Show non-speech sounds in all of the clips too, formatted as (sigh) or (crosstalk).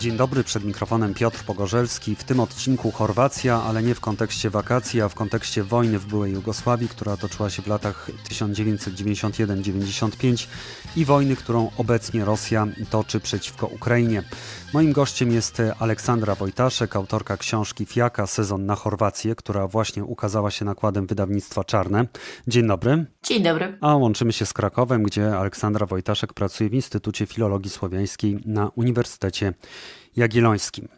Dzień dobry, przed mikrofonem Piotr Pogorzelski. W tym odcinku Chorwacja, ale nie w kontekście wakacji, a w kontekście wojny w byłej Jugosławii, która toczyła się w latach 1991-95 i wojny, którą obecnie Rosja toczy przeciwko Ukrainie. Moim gościem jest Aleksandra Wojtaszek, autorka książki Fiaka Sezon na Chorwację, która właśnie ukazała się nakładem wydawnictwa Czarne. Dzień dobry. Dzień dobry. A łączymy się z Krakowem, gdzie Aleksandra Wojtaszek pracuje w Instytucie Filologii Słowiańskiej na Uniwersytecie Jagiellońskim.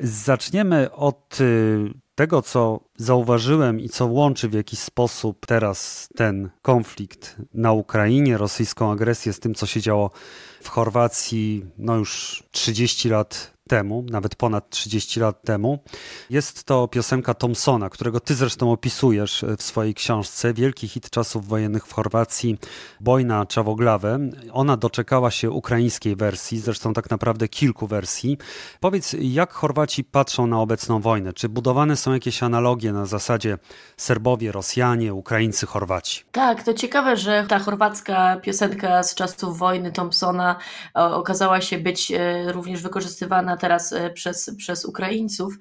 Zaczniemy od y, tego, co zauważyłem i co łączy w jakiś sposób teraz ten konflikt na Ukrainie, rosyjską agresję z tym, co się działo w Chorwacji no już 30 lat temu, nawet ponad 30 lat temu. Jest to piosenka Thompsona, którego ty zresztą opisujesz w swojej książce. Wielki hit czasów wojennych w Chorwacji, Bojna Czawoglawe. Ona doczekała się ukraińskiej wersji, zresztą tak naprawdę kilku wersji. Powiedz, jak Chorwaci patrzą na obecną wojnę? Czy budowane są jakieś analogie na zasadzie Serbowie, Rosjanie, Ukraińcy, Chorwaci? Tak, to ciekawe, że ta chorwacka piosenka z czasów wojny Thompsona okazała się być e, również wykorzystywana teraz e, przez, przez Ukraińców.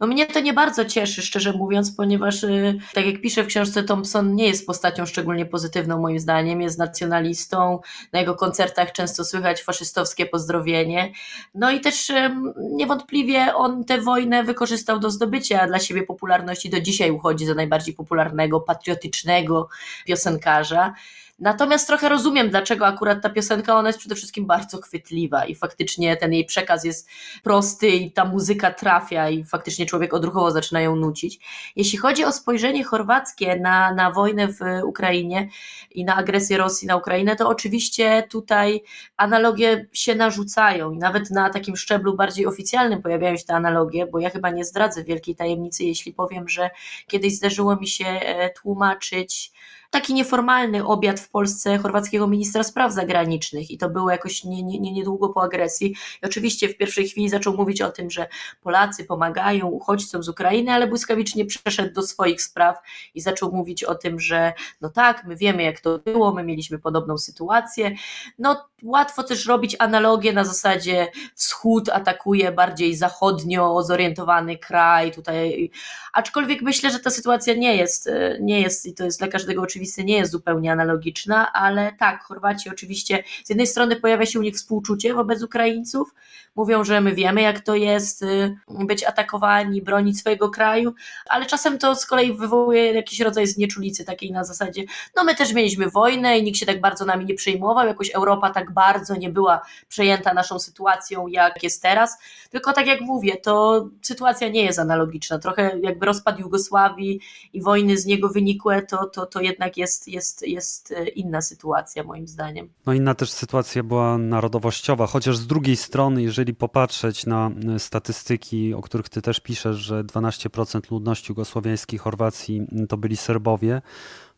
No mnie to nie bardzo cieszy, szczerze mówiąc, ponieważ e, tak jak pisze w książce Thompson nie jest postacią szczególnie pozytywną moim zdaniem, jest nacjonalistą, na jego koncertach często słychać faszystowskie pozdrowienie. No i też e, niewątpliwie on tę wojnę wykorzystał do zdobycia dla siebie popularności, do dzisiaj uchodzi za najbardziej popularnego, patriotycznego piosenkarza. Natomiast trochę rozumiem, dlaczego akurat ta piosenka, ona jest przede wszystkim bardzo chwytliwa i faktycznie ten jej przekaz jest prosty i ta muzyka trafia i faktycznie człowiek odruchowo zaczyna ją nucić. Jeśli chodzi o spojrzenie chorwackie na, na wojnę w Ukrainie i na agresję Rosji na Ukrainę, to oczywiście tutaj analogie się narzucają i nawet na takim szczeblu bardziej oficjalnym pojawiają się te analogie, bo ja chyba nie zdradzę wielkiej tajemnicy, jeśli powiem, że kiedyś zdarzyło mi się e, tłumaczyć taki nieformalny obiad w Polsce chorwackiego ministra spraw zagranicznych i to było jakoś nie, nie, niedługo po agresji. I oczywiście w pierwszej chwili zaczął mówić o tym, że Polacy pomagają uchodźcom z Ukrainy, ale błyskawicznie przeszedł do swoich spraw i zaczął mówić o tym, że no tak, my wiemy jak to było, my mieliśmy podobną sytuację. No łatwo też robić analogię na zasadzie wschód atakuje bardziej zachodnio zorientowany kraj tutaj, aczkolwiek myślę, że ta sytuacja nie jest, nie jest i to jest dla każdego oczywiście nie jest zupełnie analogiczna, ale tak, Chorwaci oczywiście z jednej strony pojawia się u nich współczucie wobec Ukraińców, mówią, że my wiemy jak to jest y, być atakowani, bronić swojego kraju, ale czasem to z kolei wywołuje jakiś rodzaj znieczulicy takiej na zasadzie, no my też mieliśmy wojnę i nikt się tak bardzo nami nie przejmował, jakoś Europa tak bardzo nie była przejęta naszą sytuacją jak jest teraz, tylko tak jak mówię, to sytuacja nie jest analogiczna, trochę jakby rozpad Jugosławii i wojny z niego wynikłe, to, to, to jednak jednak jest, jest, jest e, inna sytuacja moim zdaniem. No inna też sytuacja była narodowościowa, chociaż z drugiej strony, jeżeli popatrzeć na e, statystyki, o których ty też piszesz, że 12% ludności jugosłowiańskiej Chorwacji to byli Serbowie,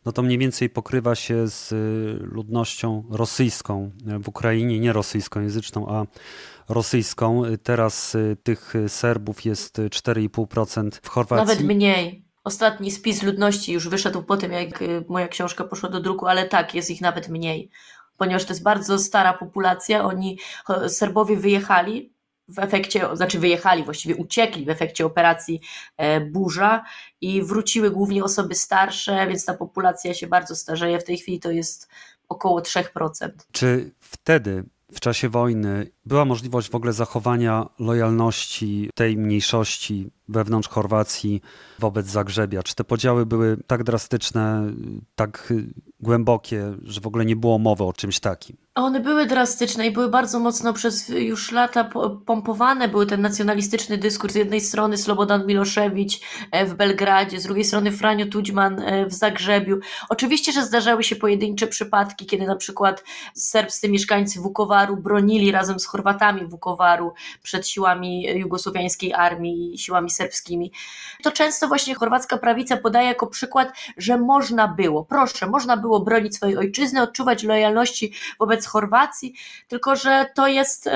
no to mniej więcej pokrywa się z e, ludnością rosyjską w Ukrainie, nie rosyjskojęzyczną, a rosyjską. Teraz tych Serbów jest 4,5% w Chorwacji. Nawet mniej. Ostatni spis ludności już wyszedł po tym, jak y, moja książka poszła do druku, ale tak, jest ich nawet mniej, ponieważ to jest bardzo stara populacja. Oni, Serbowie wyjechali w efekcie, znaczy wyjechali, właściwie uciekli w efekcie operacji e, Burza i wróciły głównie osoby starsze, więc ta populacja się bardzo starzeje. W tej chwili to jest około 3%. Czy wtedy w czasie wojny była możliwość w ogóle zachowania lojalności tej mniejszości wewnątrz Chorwacji wobec Zagrzebia? Czy te podziały były tak drastyczne, tak głębokie, że w ogóle nie było mowy o czymś takim? One były drastyczne i były bardzo mocno przez już lata pompowane. Były ten nacjonalistyczny dyskurs. Z jednej strony Slobodan Miloszewicz e, w Belgradzie, z drugiej strony Franio Tudźman e, w Zagrzebiu. Oczywiście, że zdarzały się pojedyncze przypadki, kiedy na przykład serbscy mieszkańcy Wukowaru bronili razem z Chorwatami Wukowaru przed siłami jugosłowiańskiej armii i siłami serbskimi. To często właśnie chorwacka prawica podaje jako przykład, że można było, proszę, można było bronić swojej ojczyzny, odczuwać lojalności wobec Chorwacji, tylko że to jest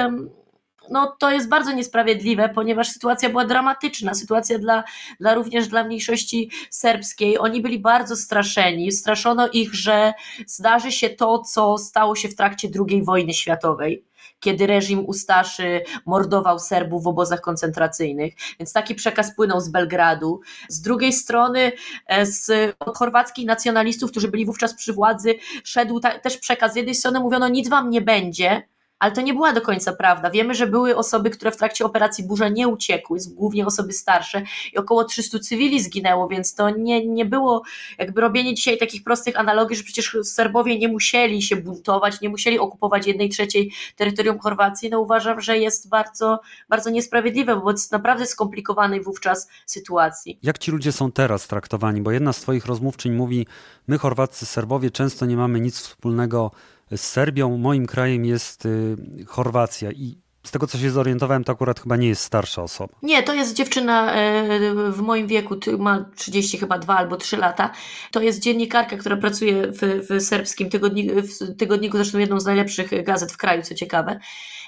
no, to jest bardzo niesprawiedliwe, ponieważ sytuacja była dramatyczna, sytuacja dla, dla również dla mniejszości serbskiej. Oni byli bardzo straszeni, straszono ich, że zdarzy się to, co stało się w trakcie II wojny światowej kiedy reżim Ustaszy mordował Serbów w obozach koncentracyjnych. Więc taki przekaz płynął z Belgradu. Z drugiej strony e, z chorwackich nacjonalistów, którzy byli wówczas przy władzy, szedł ta, też przekaz. Z jednej strony mówiono, nic wam nie będzie, ale to nie była do końca prawda. Wiemy, że były osoby, które w trakcie operacji Burza nie uciekły, głównie osoby starsze i około 300 cywili zginęło, więc to nie, nie było jakby robienie dzisiaj takich prostych analogii, że przecież Serbowie nie musieli się buntować, nie musieli okupować jednej trzeciej terytorium Chorwacji, no uważam, że jest bardzo, bardzo niesprawiedliwe wobec naprawdę skomplikowanej wówczas sytuacji. Jak ci ludzie są teraz traktowani? Bo jedna z twoich rozmówczyń mówi, my Chorwaccy, Serbowie często nie mamy nic wspólnego z Serbią. Moim krajem jest y, Chorwacja i z tego co się zorientowałem, to akurat chyba nie jest starsza osoba. Nie, to jest dziewczyna e, w moim wieku, ma 30 chyba 2 albo 3 lata. To jest dziennikarka, która pracuje w, w serbskim tygodniku, w tygodniku, zresztą jedną z najlepszych gazet w kraju, co ciekawe.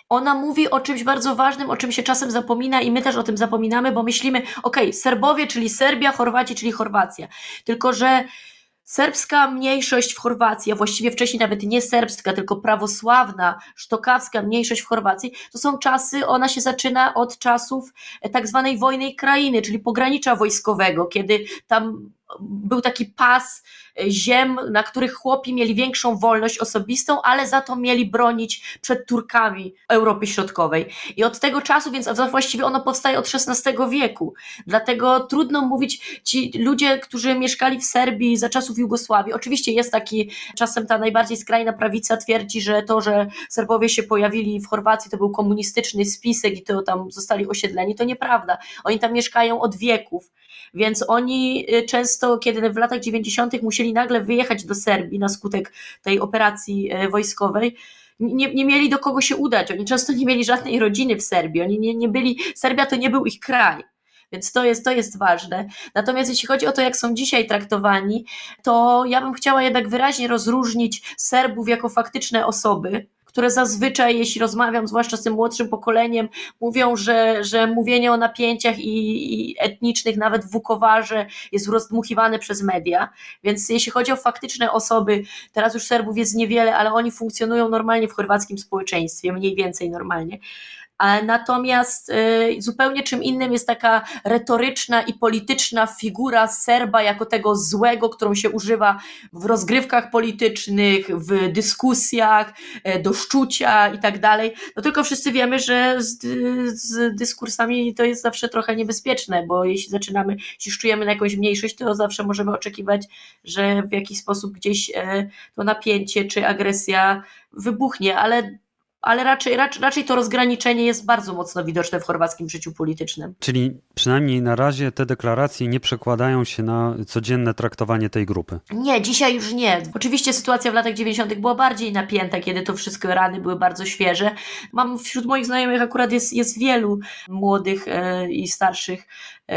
Ona mówi o czymś bardzo ważnym, o czym się czasem zapomina i my też o tym zapominamy, bo myślimy, ok, Serbowie, czyli Serbia, Chorwaci, czyli Chorwacja. Tylko, że Serbska mniejszość w Chorwacji, a właściwie wcześniej nawet nie serbska, tylko prawosławna, sztokawska mniejszość w Chorwacji, to są czasy, ona się zaczyna od czasów e, tak zwanej wojny krainy, czyli pogranicza wojskowego, kiedy tam był taki pas e, ziem, na których chłopi mieli większą wolność osobistą, ale za to mieli bronić przed Turkami Europy Środkowej. I od tego czasu, więc właściwie ono powstaje od XVI wieku. Dlatego trudno mówić, ci ludzie, którzy mieszkali w Serbii za czasów Jugosławii, oczywiście jest taki, czasem ta najbardziej skrajna prawica twierdzi, że to, że Serbowie się pojawili w Chorwacji, to był komunistyczny spisek i to tam zostali osiedleni, to nieprawda. Oni tam mieszkają od wieków. Więc oni y, często, kiedy w latach 90. musieli nagle wyjechać do Serbii na skutek tej operacji y, wojskowej, nie, nie mieli do kogo się udać. Oni często nie mieli żadnej rodziny w Serbii. Oni nie, nie byli, Serbia to nie był ich kraj. Więc to jest, to jest ważne. Natomiast jeśli chodzi o to, jak są dzisiaj traktowani, to ja bym chciała jednak wyraźnie rozróżnić Serbów jako faktyczne osoby, które zazwyczaj, jeśli rozmawiam, zwłaszcza z tym młodszym pokoleniem, mówią, że, że mówienie o napięciach i, i etnicznych, nawet w Wukowarze, jest rozdmuchiwane przez media. Więc jeśli chodzi o faktyczne osoby, teraz już Serbów jest niewiele, ale oni funkcjonują normalnie w chorwackim społeczeństwie, mniej więcej normalnie. Natomiast y, zupełnie czym innym jest taka retoryczna i polityczna figura Serba jako tego złego, którą się używa w rozgrywkach politycznych, w dyskusjach, e, do szczucia i tak dalej. No tylko wszyscy wiemy, że z, z dyskursami to jest zawsze trochę niebezpieczne, bo jeśli zaczynamy, jeśli szczujemy na jakąś mniejszość, to zawsze możemy oczekiwać, że w jakiś sposób gdzieś e, to napięcie czy agresja wybuchnie, ale ale raczej, raczej, raczej to rozgraniczenie jest bardzo mocno widoczne w chorwackim życiu politycznym. Czyli przynajmniej na razie te deklaracje nie przekładają się na codzienne traktowanie tej grupy. Nie, dzisiaj już nie. Oczywiście sytuacja w latach 90. była bardziej napięta, kiedy to wszystkie rany były bardzo świeże. Mam wśród moich znajomych akurat jest, jest wielu młodych e, i starszych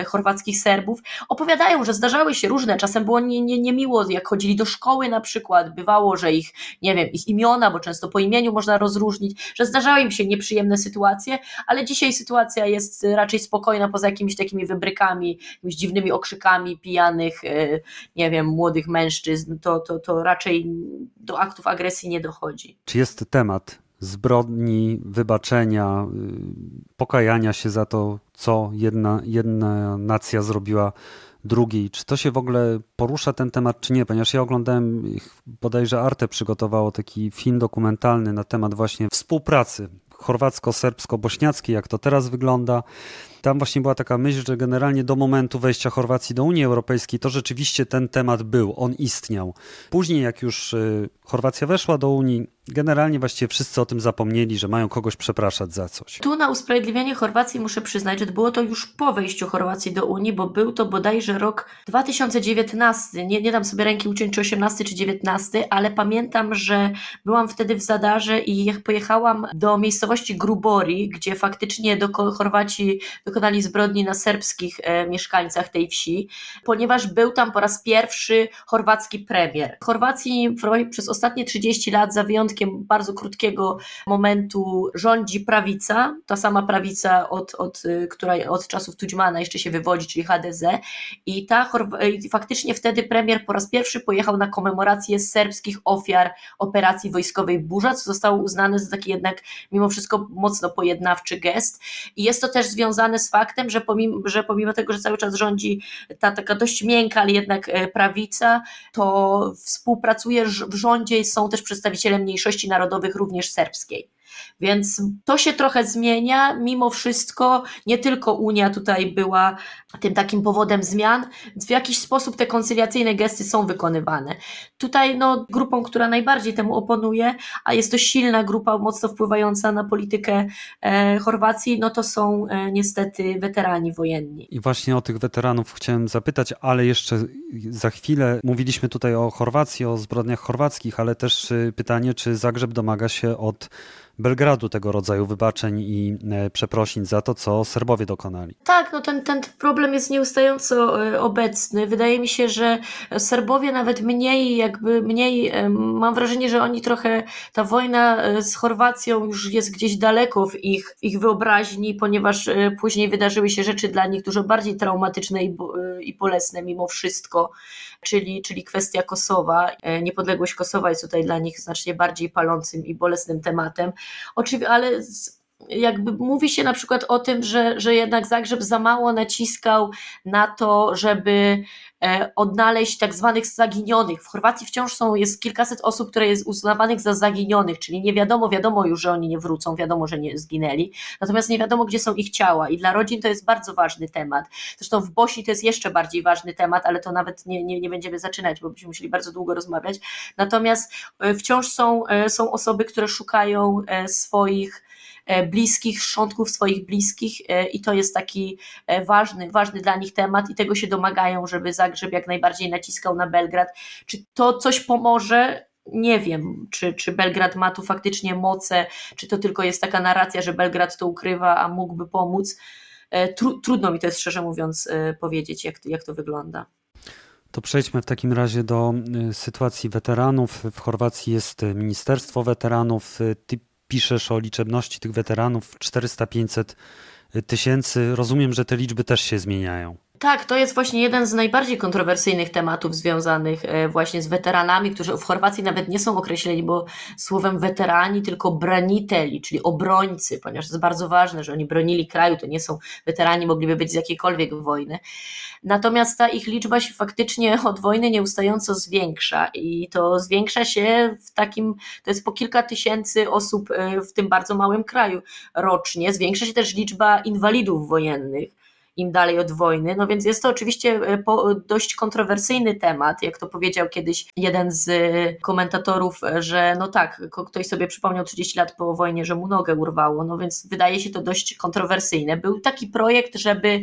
chorwackich Serbów, opowiadają, że zdarzały się różne, czasem było nie, nie, niemiło, jak chodzili do szkoły na przykład, bywało, że ich, nie wiem, ich imiona, bo często po imieniu można rozróżnić, że zdarzały im się nieprzyjemne sytuacje, ale dzisiaj sytuacja jest raczej spokojna, poza jakimiś takimi wybrykami, jakimiś dziwnymi okrzykami pijanych, e, nie wiem, młodych mężczyzn, to, to, to raczej do aktów agresji nie dochodzi. Czy jest temat zbrodni, wybaczenia, y, pokajania się za to, co jedna, jedna nacja zrobiła drugiej. Czy to się w ogóle porusza ten temat, czy nie? Ponieważ ja oglądałem, bodajże Arte przygotowało taki film dokumentalny na temat właśnie współpracy chorwacko-serbsko-bośniackiej, jak to teraz wygląda. Tam właśnie była taka myśl, że generalnie do momentu wejścia Chorwacji do Unii Europejskiej to rzeczywiście ten temat był, on istniał. Później, jak już y, Chorwacja weszła do Unii, generalnie właściwie wszyscy o tym zapomnieli, że mają kogoś przepraszać za coś. Tu na usprawiedliwienie Chorwacji muszę przyznać, że było to już po wejściu Chorwacji do Unii, bo był to bodajże rok 2019. Nie, nie dam sobie ręki uciąć, czy 18 czy 19, ale pamiętam, że byłam wtedy w Zadarze i pojechałam do miejscowości Grubori, gdzie faktycznie do Chorwacji, do dokonali zbrodni na serbskich e, mieszkańcach tej wsi, ponieważ był tam po raz pierwszy chorwacki premier. W Chorwacji przez ostatnie 30 lat, za wyjątkiem bardzo krótkiego momentu, rządzi prawica, ta sama prawica, od, od, która od czasów Tudźmana jeszcze się wywodzi, czyli HDZ. I ta, faktycznie wtedy premier po raz pierwszy pojechał na komemorację serbskich ofiar operacji wojskowej Burza, co zostało uznane za taki jednak mimo wszystko mocno pojednawczy gest. I jest to też związane z faktem, że pomimo, że pomimo tego, że cały czas rządzi ta taka dość miękka, ale jednak e, prawica, to współpracuje w rządzie, są też przedstawiciele mniejszości narodowych, również serbskiej. Więc to się trochę zmienia, mimo wszystko nie tylko Unia tutaj była tym takim powodem zmian, w jakiś sposób te koncyliacyjne gesty są wykonywane. Tutaj no, grupą, która najbardziej temu oponuje, a jest to silna grupa mocno wpływająca na politykę e, Chorwacji, no to są e, niestety weterani wojenni. I właśnie o tych weteranów chciałem zapytać, ale jeszcze za chwilę mówiliśmy tutaj o Chorwacji, o zbrodniach chorwackich, ale też y, pytanie, czy Zagrzeb domaga się od Belgradu tego rodzaju wybaczeń i e, przeprosin za to, co Serbowie dokonali. Tak, no ten, ten problem jest nieustająco e, obecny. Wydaje mi się, że Serbowie nawet mniej, jakby mniej, e, mam wrażenie, że oni trochę, ta wojna z Chorwacją już jest gdzieś daleko w ich, ich wyobraźni, ponieważ później wydarzyły się rzeczy dla nich dużo bardziej traumatyczne i, i bolesne mimo wszystko czyli, czyli kwestia Kosowa. E, niepodległość Kosowa jest tutaj dla nich znacznie bardziej palącym i bolesnym tematem. Oczywiście, ale jakby mówi się na przykład o tym, że, że jednak Zagrzeb za mało naciskał na to, żeby e, odnaleźć tak zwanych zaginionych. W Chorwacji wciąż są, jest kilkaset osób, które jest uznawanych za zaginionych, czyli nie wiadomo, wiadomo już, że oni nie wrócą, wiadomo, że nie zginęli, natomiast nie wiadomo, gdzie są ich ciała i dla rodzin to jest bardzo ważny temat. Zresztą w Bośni to jest jeszcze bardziej ważny temat, ale to nawet nie, nie, nie będziemy zaczynać, bo byśmy musieli bardzo długo rozmawiać. Natomiast e, wciąż są, e, są osoby, które szukają swoich bliskich, szczątków swoich bliskich e, i to jest taki e, ważny, ważny dla nich temat i tego się domagają, żeby Zagrzeb jak najbardziej naciskał na Belgrad. Czy to coś pomoże? Nie wiem, czy, czy Belgrad ma tu faktycznie moce, czy to tylko jest taka narracja, że Belgrad to ukrywa, a mógłby pomóc. Tru, trudno mi to jest szczerze mówiąc powiedzieć, jak jak to wygląda. To przejdźmy w takim razie do sytuacji weteranów. W Chorwacji jest Ministerstwo Weteranów piszesz o liczebności tych weteranów 400-500 tysięcy. Rozumiem, że te liczby też się zmieniają. Tak, to jest właśnie jeden z najbardziej kontrowersyjnych tematów związanych e, właśnie z weteranami, którzy w Chorwacji nawet nie są określeni, bo słowem weterani, tylko braniteli, czyli obrońcy, ponieważ to jest bardzo ważne, że oni bronili kraju, to nie są weterani, mogliby być z jakiejkolwiek wojny. Natomiast ta ich liczba się faktycznie (laughs) od wojny nieustająco zwiększa i to zwiększa się w takim, to jest po kilka tysięcy osób e, w tym bardzo małym kraju rocznie. Zwiększa się też liczba inwalidów wojennych im dalej od wojny. No więc jest to oczywiście e, dość kontrowersyjny temat, jak to powiedział kiedyś jeden z komentatorów, że no tak, ktoś sobie przypomniał 30 lat po wojnie, że mu nogę urwało, no więc wydaje się to dość kontrowersyjne. Był taki projekt, żeby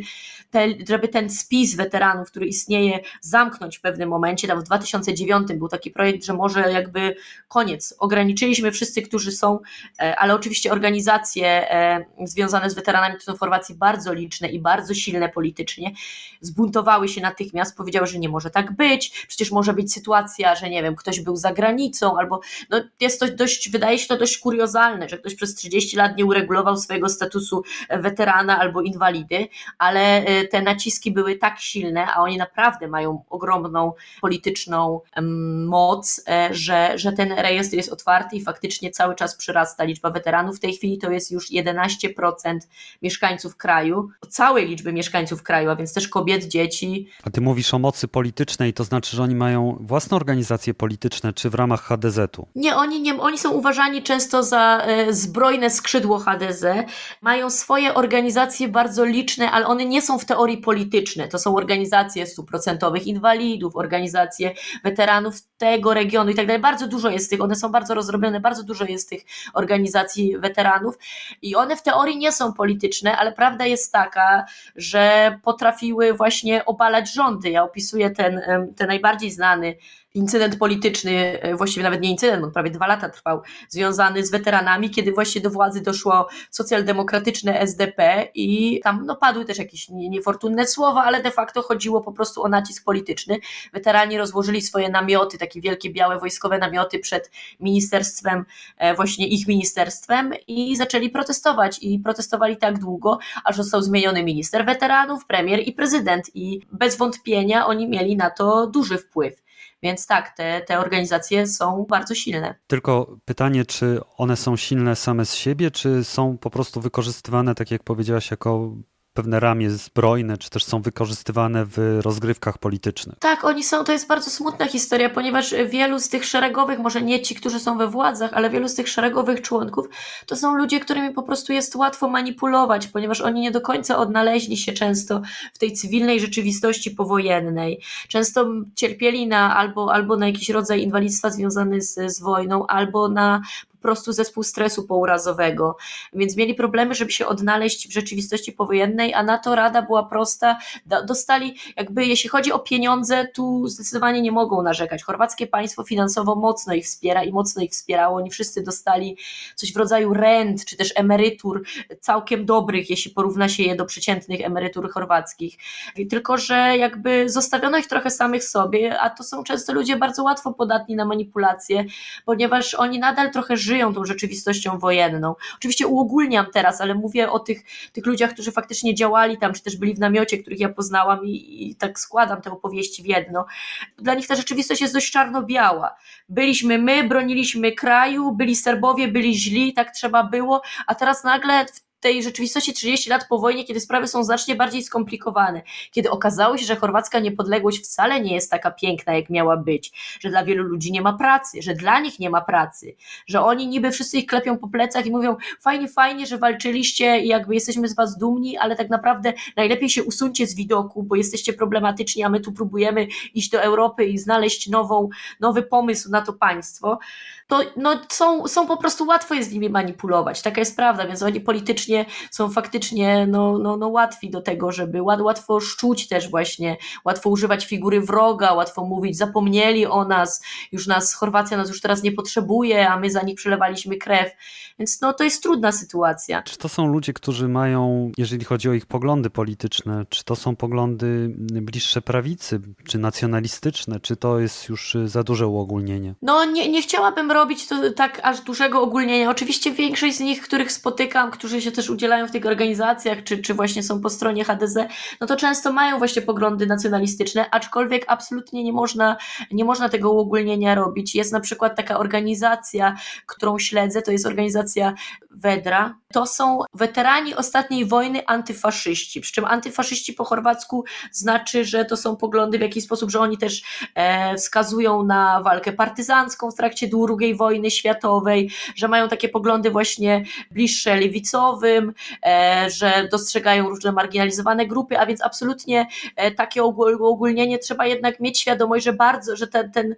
te, żeby ten spis weteranów, który istnieje, zamknąć w pewnym momencie. Tam w 2009 był taki projekt, że może jakby koniec. Ograniczyliśmy wszyscy, którzy są, e, ale oczywiście organizacje e, związane z weteranami to są w Chorwacji bardzo liczne i bardzo silne politycznie. Zbuntowały się natychmiast, powiedziały, że nie może tak być, przecież może być sytuacja, że nie wiem, ktoś był za granicą, albo no jest to dość, wydaje się to dość kuriozalne, że ktoś przez 30 lat nie uregulował swojego statusu weterana albo inwalidy, ale e, te naciski były tak silne, a oni naprawdę mają ogromną polityczną moc, e, że, że ten rejestr jest otwarty i faktycznie cały czas przyrasta liczba weteranów. W tej chwili to jest już 11% mieszkańców kraju, całej liczby mieszkańców kraju, a więc też kobiet, dzieci. A ty mówisz o mocy politycznej, to znaczy, że oni mają własne organizacje polityczne, czy w ramach HDZ-u? Nie, oni, nie, oni są uważani często za e, zbrojne skrzydło HDZ, mają swoje organizacje bardzo liczne, ale one nie są w teorii polityczne. To są organizacje stuprocentowych inwalidów, organizacje weteranów tego regionu i tak dalej. Bardzo dużo jest tych, one są bardzo rozrobione, bardzo dużo jest tych organizacji weteranów i one w teorii nie są polityczne, ale prawda jest taka, że potrafiły właśnie obalać rządy. Ja opisuję ten, ten najbardziej znany incydent polityczny, e, właściwie nawet nie incydent, on prawie dwa lata trwał, związany z weteranami, kiedy właśnie do władzy doszło socjaldemokratyczne SDP i tam no, padły też jakieś niefortunne słowa, ale de facto chodziło po prostu o nacisk polityczny. Weterani rozłożyli swoje namioty, takie wielkie białe wojskowe namioty przed ministerstwem, e, właśnie ich ministerstwem i zaczęli protestować i protestowali tak długo, aż został zmieniony minister weteranów, premier i prezydent i bez wątpienia oni mieli na to duży wpływ. Więc tak, te, te organizacje są bardzo silne. Tylko pytanie, czy one są silne same z siebie, czy są po prostu wykorzystywane, tak jak powiedziałaś, jako pewne ramię zbrojne, czy też są wykorzystywane w rozgrywkach politycznych. Tak, oni są, to jest bardzo smutna historia, ponieważ wielu z tych szeregowych, może nie ci, którzy są we władzach, ale wielu z tych szeregowych członków, to są ludzie, którymi po prostu jest łatwo manipulować, ponieważ oni nie do końca odnaleźli się często w tej cywilnej rzeczywistości powojennej. Często cierpieli na albo, albo na jakiś rodzaj inwalidztwa związany z, z wojną, albo na prostu zespół stresu pourazowego, więc mieli problemy, żeby się odnaleźć w rzeczywistości powojennej, a na to rada była prosta, dostali jakby, jeśli chodzi o pieniądze, tu zdecydowanie nie mogą narzekać. Chorwackie państwo finansowo mocno ich wspiera i mocno ich wspierało, oni wszyscy dostali coś w rodzaju rent, czy też emerytur całkiem dobrych, jeśli porówna się je do przeciętnych emerytur chorwackich, tylko że jakby zostawiono ich trochę samych sobie, a to są często ludzie bardzo łatwo podatni na manipulacje, ponieważ oni nadal trochę żyją żyją tą rzeczywistością wojenną. Oczywiście uogólniam teraz, ale mówię o tych, tych ludziach, którzy faktycznie działali tam, czy też byli w namiocie, których ja poznałam i, i tak składam te opowieści w jedno. Dla nich ta rzeczywistość jest dość czarno-biała. Byliśmy my, broniliśmy kraju, byli Serbowie, byli źli, tak trzeba było, a teraz nagle w tej rzeczywistości 30 lat po wojnie, kiedy sprawy są znacznie bardziej skomplikowane, kiedy okazało się, że chorwacka niepodległość wcale nie jest taka piękna, jak miała być, że dla wielu ludzi nie ma pracy, że dla nich nie ma pracy, że oni niby wszyscy ich klepią po plecach i mówią fajnie, fajnie, że walczyliście i jakby jesteśmy z was dumni, ale tak naprawdę najlepiej się usuńcie z widoku, bo jesteście problematyczni, a my tu próbujemy iść do Europy i znaleźć nową, nowy pomysł na to państwo, to no, są, są po prostu łatwo jest z nimi manipulować, taka jest prawda, więc oni politycznie są faktycznie no, no, no łatwi do tego, żeby łatwo szczuć też właśnie, łatwo używać figury wroga, łatwo mówić, zapomnieli o nas, już nas, Chorwacja nas już teraz nie potrzebuje, a my za nich przelewaliśmy krew, więc no to jest trudna sytuacja. Czy to są ludzie, którzy mają, jeżeli chodzi o ich poglądy polityczne, czy to są poglądy bliższe prawicy, czy nacjonalistyczne, czy to jest już za duże uogólnienie? No nie, nie chciałabym robić to tak aż dużego ogólnienia. Oczywiście większość z nich, których spotykam, którzy się też też udzielają w tych organizacjach, czy, czy właśnie są po stronie HDZ, no to często mają właśnie poglądy nacjonalistyczne, aczkolwiek absolutnie nie można, nie można tego uogólnienia robić. Jest na przykład taka organizacja, którą śledzę, to jest organizacja Wedra. To są weterani ostatniej wojny antyfaszyści, przy czym antyfaszyści po chorwacku znaczy, że to są poglądy w jakiś sposób, że oni też e, wskazują na walkę partyzancką w trakcie II wojny światowej, że mają takie poglądy właśnie bliższe lewicowy, E, że dostrzegają różne marginalizowane grupy, a więc absolutnie e, takie uogólnienie trzeba jednak mieć świadomość, że bardzo, że ten, ten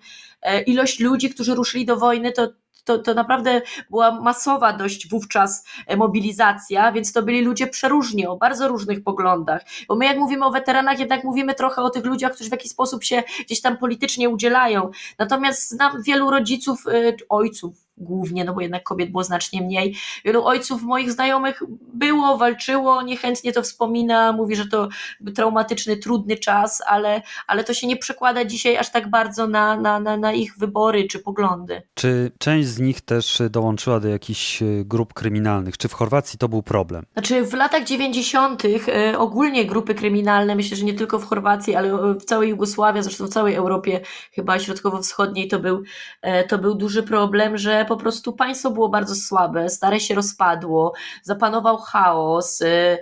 ilość ludzi, którzy ruszyli do wojny, to to, to naprawdę była masowa dość wówczas mobilizacja, więc to byli ludzie przeróżni, o bardzo różnych poglądach. Bo my jak mówimy o weteranach, jednak mówimy trochę o tych ludziach, którzy w jakiś sposób się gdzieś tam politycznie udzielają. Natomiast znam wielu rodziców, ojców, głównie, no bo jednak kobiet było znacznie mniej. Wielu ojców moich znajomych było, walczyło, niechętnie to wspomina, mówi, że to traumatyczny, trudny czas, ale, ale to się nie przekłada dzisiaj aż tak bardzo na, na, na, na ich wybory czy poglądy. Czy część z nich też dołączyła do jakichś e, grup kryminalnych? Czy w Chorwacji to był problem? Znaczy w latach 90. E, ogólnie grupy kryminalne, myślę, że nie tylko w Chorwacji, ale w całej Jugosławii, zresztą w całej Europie chyba środkowo-wschodniej to był, e, to był duży problem, że po prostu państwo było bardzo słabe, stare się rozpadło, zapanował chaos. Y,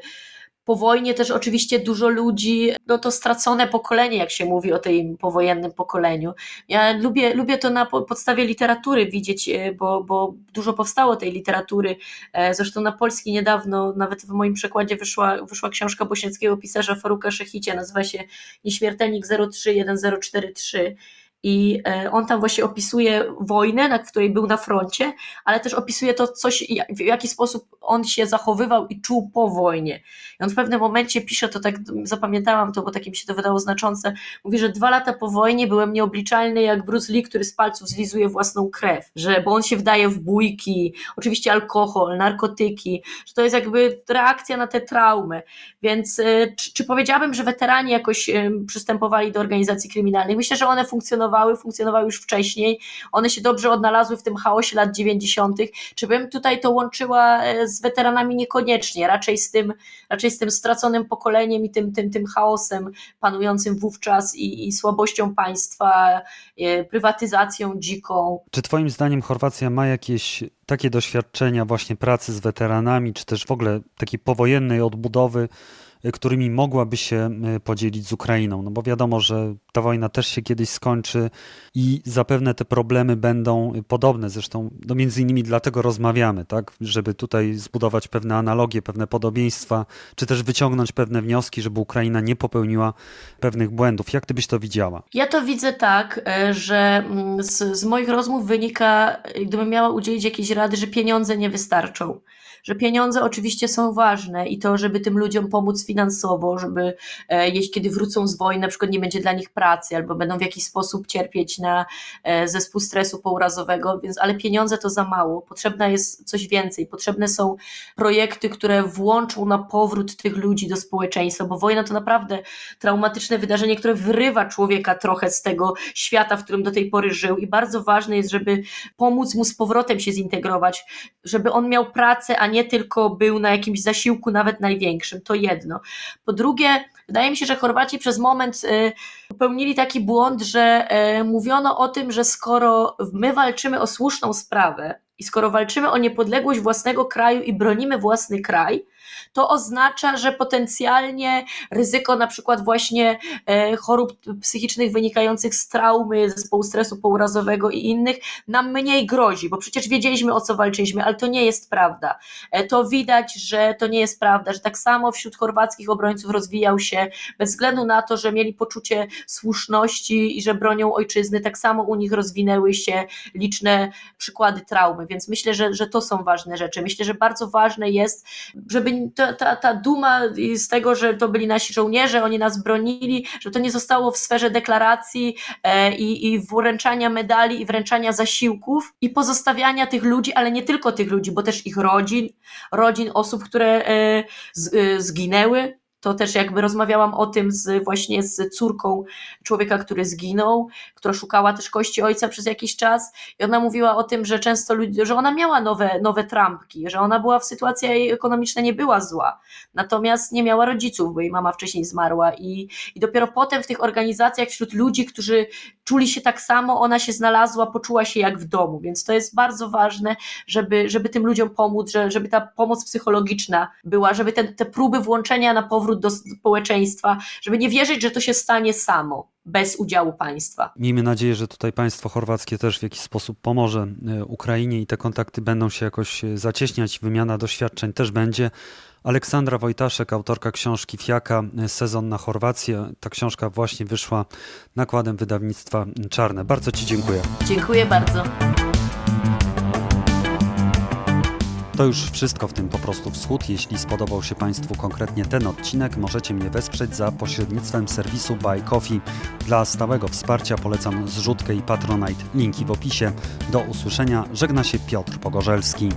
po wojnie też oczywiście dużo ludzi, no to stracone pokolenie, jak się mówi o tej powojennym pokoleniu. Ja lubię, lubię to na podstawie literatury widzieć, y, bo, bo dużo powstało tej literatury. E, zresztą na polski niedawno, nawet w moim przekładzie wyszła, wyszła książka bośniackiego pisarza Faruka Szechicia, nazywa się Nieśmiertelnik 03143 i e, on tam właśnie opisuje wojnę, w której był na froncie, ale też opisuje to coś, w jaki sposób on się zachowywał i czuł po wojnie. I on w pewnym momencie pisze, to tak zapamiętałam to, bo takie mi się to wydało znaczące, mówi, że dwa lata po wojnie byłem nieobliczalny jak Bruce Lee, który z palców zlizuje własną krew, że, bo on się wdaje w bójki, oczywiście alkohol, narkotyki, że to jest jakby reakcja na te traumy. Więc e, czy, czy powiedziałabym, że weterani jakoś przystępowali do organizacji kryminalnych? Myślę, że one funkcjonowały, funkcjonowały już wcześniej, one się dobrze odnalazły w tym chaosie lat 90. Czy bym tutaj to łączyła e, z weteranami niekoniecznie, raczej z tym, raczej z tym straconym pokoleniem i tym, tym, tym chaosem panującym wówczas i, i słabością państwa, prywatyzacją dziką. Czy Twoim zdaniem Chorwacja ma jakieś takie doświadczenia właśnie pracy z weteranami, czy też w ogóle takiej powojennej odbudowy, którymi mogłaby się y, podzielić z Ukrainą. No bo wiadomo, że ta wojna też się kiedyś skończy i zapewne te problemy będą podobne. Zresztą no między innymi dlatego rozmawiamy, tak? żeby tutaj zbudować pewne analogie, pewne podobieństwa, czy też wyciągnąć pewne wnioski, żeby Ukraina nie popełniła pewnych błędów. Jak ty byś to widziała? Ja to widzę tak, że mm, z, z moich rozmów wynika, gdybym miała udzielić jakiejś rady, że pieniądze nie wystarczą że pieniądze oczywiście są ważne i to, żeby tym ludziom pomóc finansowo, żeby e, jeśli kiedy wrócą z wojny, na przykład nie będzie dla nich pracy albo będą w jakiś sposób cierpieć na e, zespół stresu pourazowego, więc ale pieniądze to za mało, potrzebne jest coś więcej, potrzebne są projekty, które włączą na powrót tych ludzi do społeczeństwa, bo wojna to naprawdę traumatyczne wydarzenie, które wyrywa człowieka trochę z tego świata, w którym do tej pory żył i bardzo ważne jest, żeby pomóc mu z powrotem się zintegrować, żeby on miał pracę, a nie tylko był na jakimś zasiłku, nawet największym. To jedno. Po drugie, wydaje mi się, że Chorwaci przez moment y, popełnili taki błąd, że y, mówiono o tym, że skoro my walczymy o słuszną sprawę i skoro walczymy o niepodległość własnego kraju i bronimy własny kraj, to oznacza, że potencjalnie ryzyko na przykład właśnie e, chorób psychicznych wynikających z traumy, zespołu stresu pourazowego i innych nam mniej grozi, bo przecież wiedzieliśmy o co walczyliśmy, ale to nie jest prawda. E, to widać, że to nie jest prawda, że tak samo wśród chorwackich obrońców rozwijał się bez względu na to, że mieli poczucie słuszności i że bronią ojczyzny, tak samo u nich rozwinęły się liczne przykłady traumy, więc myślę, że, że to są ważne rzeczy. Myślę, że bardzo ważne jest, żeby ta, ta, ta duma z tego, że to byli nasi żołnierze, oni nas bronili, że to nie zostało w sferze deklaracji e, i, i wręczania medali i wręczania zasiłków i pozostawiania tych ludzi, ale nie tylko tych ludzi, bo też ich rodzin, rodzin osób, które e, e, zginęły to też jakby rozmawiałam o tym z, właśnie z córką człowieka, który zginął, która szukała też kości ojca przez jakiś czas i ona mówiła o tym, że często ludzie, że ona miała nowe, nowe trampki, że ona była w sytuacji jej ekonomiczna nie była zła, natomiast nie miała rodziców, bo jej mama wcześniej zmarła i, i dopiero potem w tych organizacjach wśród ludzi, którzy czuli się tak samo, ona się znalazła, poczuła się jak w domu, więc to jest bardzo ważne, żeby, żeby tym ludziom pomóc, że, żeby ta pomoc psychologiczna była, żeby te, te próby włączenia na powrót do społeczeństwa, żeby nie wierzyć, że to się stanie samo bez udziału państwa. Miejmy nadzieję, że tutaj państwo chorwackie też w jakiś sposób pomoże e, Ukrainie i te kontakty będą się jakoś e, zacieśniać, wymiana doświadczeń też będzie. Aleksandra Wojtaszek, autorka książki Fiaka, e, Sezon na Chorwację. Ta książka właśnie wyszła nakładem wydawnictwa Czarne. Bardzo Ci dziękuję. Dziękuję bardzo. To już wszystko w tym po prostu wschód. Jeśli spodobał się Państwu konkretnie ten odcinek, możecie mnie wesprzeć za pośrednictwem serwisu Buy Coffee. Dla stałego wsparcia polecam zrzutkę i Patronite. Linki w opisie. Do usłyszenia. Żegna się Piotr Pogorzelski.